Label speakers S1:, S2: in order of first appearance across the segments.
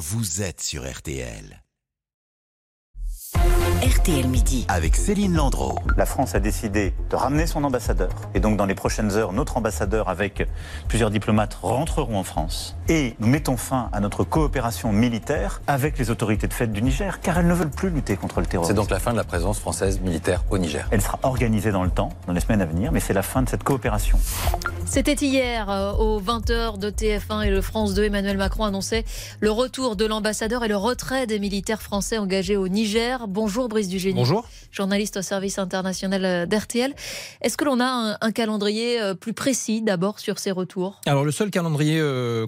S1: vous êtes sur RTL.
S2: RTL Midi.
S1: Avec Céline Landreau.
S3: La France a décidé de ramener son ambassadeur. Et donc, dans les prochaines heures, notre ambassadeur, avec plusieurs diplomates, rentreront en France. Et nous mettons fin à notre coopération militaire avec les autorités de fait du Niger, car elles ne veulent plus lutter contre le terrorisme.
S4: C'est donc la fin de la présence française militaire au Niger.
S3: Elle sera organisée dans le temps, dans les semaines à venir, mais c'est la fin de cette coopération.
S5: C'était hier, euh, aux 20h de TF1 et le France 2, Emmanuel Macron annonçait le retour de l'ambassadeur et le retrait des militaires français engagés au Niger. Bonjour Brice Dugény.
S6: Bonjour.
S5: Journaliste au service international euh, d'RTL. Est-ce que l'on a un, un calendrier euh, plus précis d'abord sur ces retours?
S6: Alors le seul calendrier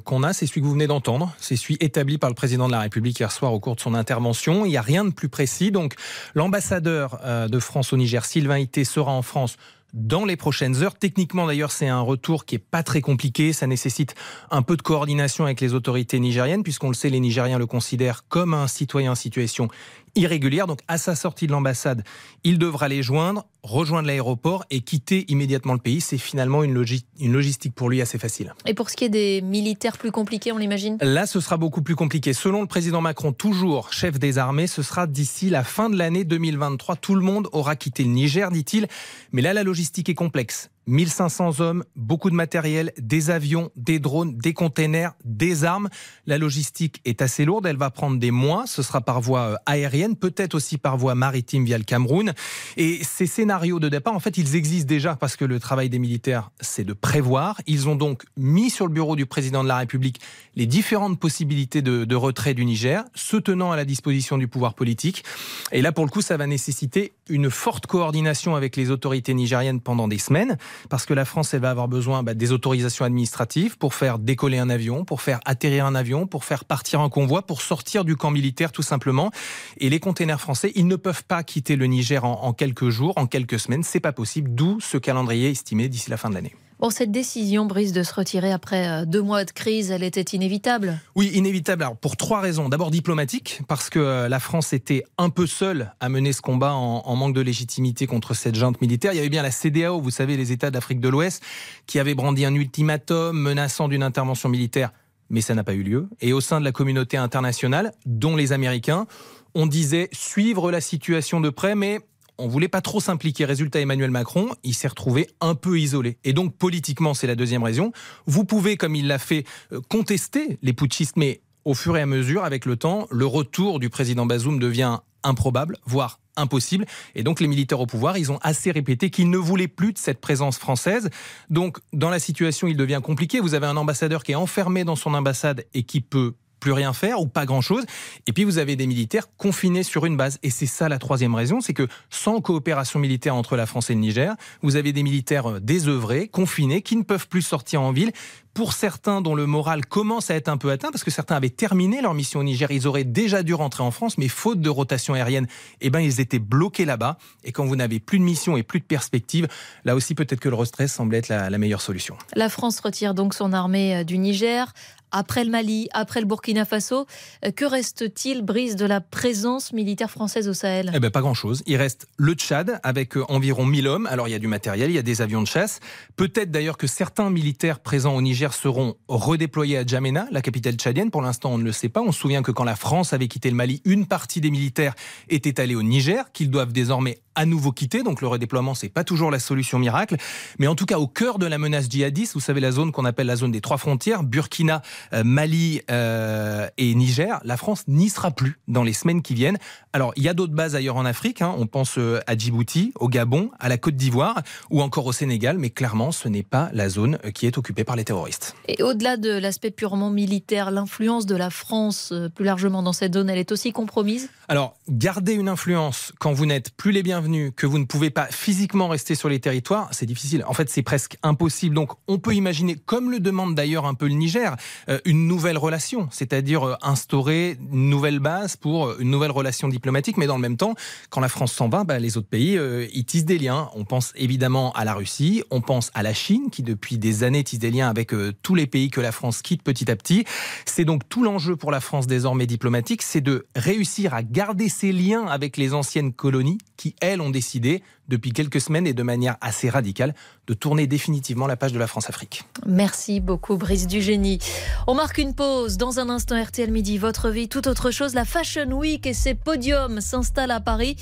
S6: qu'on a, c'est celui que vous venez d'entendre. C'est celui établi par le président de la République hier soir au cours de son intervention. Il n'y a rien de plus précis. Donc l'ambassadeur de France au Niger, Sylvain Ité, sera en France dans les prochaines heures. Techniquement, d'ailleurs, c'est un retour qui est pas très compliqué. Ça nécessite un peu de coordination avec les autorités nigériennes, puisqu'on le sait, les Nigériens le considèrent comme un citoyen en situation irrégulière. Donc, à sa sortie de l'ambassade, il devra les joindre, rejoindre l'aéroport et quitter immédiatement le pays. C'est finalement une, logi une logistique pour lui assez facile.
S5: Et pour ce qui est des militaires plus compliqués, on l'imagine?
S6: Là, ce sera beaucoup plus compliqué. Selon le président Macron, toujours chef des armées, ce sera d'ici la fin de l'année 2023. Tout le monde aura quitté le Niger, dit-il. Mais là, la logistique est complexe. 1500 hommes, beaucoup de matériel, des avions, des drones, des containers, des armes. La logistique est assez lourde, elle va prendre des mois. Ce sera par voie euh, aérienne, peut-être aussi par voie maritime via le Cameroun. Et ces scénarios de départ, en fait, ils existent déjà parce que le travail des militaires, c'est de prévoir. Ils ont donc mis sur le bureau du président de la République les différentes possibilités de, de retrait du Niger, se tenant à la disposition du pouvoir politique. Et là, pour le coup, ça va nécessiter une forte coordination avec les autorités nigériennes pendant des semaines parce que la France, elle va avoir besoin bah, des autorisations administratives pour faire décoller un avion, pour faire atterrir un avion, pour faire partir un convoi, pour sortir du camp militaire tout simplement. Et les containers français, ils ne peuvent pas quitter le Niger en, en quelques jours, en quelques semaines. C'est pas possible, d'où ce calendrier estimé d'ici la fin de l'année.
S5: Bon, cette décision, Brice, de se retirer après euh, deux mois de crise, elle était inévitable
S6: Oui, inévitable. Alors, pour trois raisons. D'abord diplomatique, parce que euh, la France était un peu seule à mener ce combat en, en, manque de légitimité contre cette junte militaire. Il y avait bien la CDAO, vous savez, les États d'Afrique de l'Ouest, qui avaient brandi un ultimatum menaçant d'une intervention militaire, mais ça n'a pas eu lieu. Et au sein de la communauté internationale, dont les Américains, on disait suivre la situation de près, mais on voulait pas trop s'impliquer. Résultat, Emmanuel Macron, il s'est retrouvé un peu isolé. Et donc, politiquement, c'est la deuxième raison. Vous pouvez, comme il l'a fait, euh, contester les putschistes, mais au fur et à mesure, avec le temps, le retour du président Bazoum devient improbable, voire impossible. Et donc les militaires au pouvoir, ils ont assez répété qu'ils ne voulaient plus de cette présence française. Donc dans la situation, il devient compliqué. Vous avez un ambassadeur qui est enfermé dans son ambassade et qui peut plus rien faire ou pas grand-chose. Et puis vous avez des militaires confinés sur une base. Et c'est ça la troisième raison, c'est que sans coopération militaire entre la France et le Niger, vous avez des militaires désœuvrés, confinés, qui ne peuvent plus sortir en ville. Pour certains dont le moral commence à être un peu atteint, parce que certains avaient terminé leur mission au Niger, ils auraient déjà dû rentrer en France, mais faute de rotation aérienne, eh ben ils étaient bloqués là-bas. Et quand vous n'avez plus de mission et plus de perspective, là aussi peut-être que le retrait semble être la, la meilleure solution.
S5: La France retire donc son armée euh, du Niger après le Mali, après le Burkina Faso, euh, que reste-t-il, Brice, de la présence militaire française au Sahel?
S6: Eh bien, pas grand-chose. Il reste le Tchad, avec euh, environ 1000 hommes. Alors, il y a du matériel, il y a des avions de chasse. Peut-être d'ailleurs que certains militaires présents au Niger seront redéployés à Djamena, la capitale tchadienne. Pour l'instant, on ne le sait pas. On se souvient que quand la France avait quitté le Mali, une partie des militaires était allée au Niger, qu'ils doivent désormais à nouveau quitter. Donc le redéploiement, c'est pas toujours la solution miracle. Mais en tout cas, au cœur de la menace djihadiste, vous savez, la zone qu'on appelle la zone des trois frontières, Burkina, euh, Mali euh, et Niger, la France n'y sera plus dans les semaines qui viennent. Alors, il y a d'autres bases ailleurs en Afrique. Hein. On pense euh, à Djibouti, au Gabon, à la Côte d'Ivoire ou encore au Sénégal. Mais clairement, ce n'est pas la zone qui est occupée par les terroristes.
S5: Et au-delà de l'aspect purement militaire, l'influence de la France plus largement dans cette zone, elle est aussi compromise?
S6: Alors, garder une influence quand vous n'êtes plus les bienvenus que vous ne pouvez pas physiquement rester sur les territoires, c'est difficile. En fait, c'est presque impossible. Donc, on peut imaginer, comme le demande d'ailleurs un peu le Niger, euh, une nouvelle relation, c'est-à-dire euh, instaurer une nouvelle base pour euh, une nouvelle relation diplomatique. Mais dans le même temps, quand la France s'en va, bah, les autres pays, ils tissent des liens. On pense évidemment à la Russie, on pense à la Chine, qui depuis des années tisse des liens avec tous les pays que la France quitte petit à petit. C'est donc tout l'enjeu pour la France désormais diplomatique, c'est de réussir à garder ses liens avec les anciennes colonies qui, elles, Israël ont décidé, depuis quelques semaines et de manière assez radicale, de tourner définitivement la page de la France-Afrique.
S5: Merci beaucoup, Brice Dugénie. On marque une pause. Dans un instant, RTL Midi, votre vie, tout autre chose. La Fashion Week et ses podiums s'installent à Paris.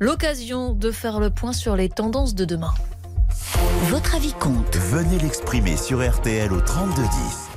S5: L'occasion de faire le point sur les tendances de demain.
S1: Votre avis compte. Venez l'exprimer sur RTL au 3210.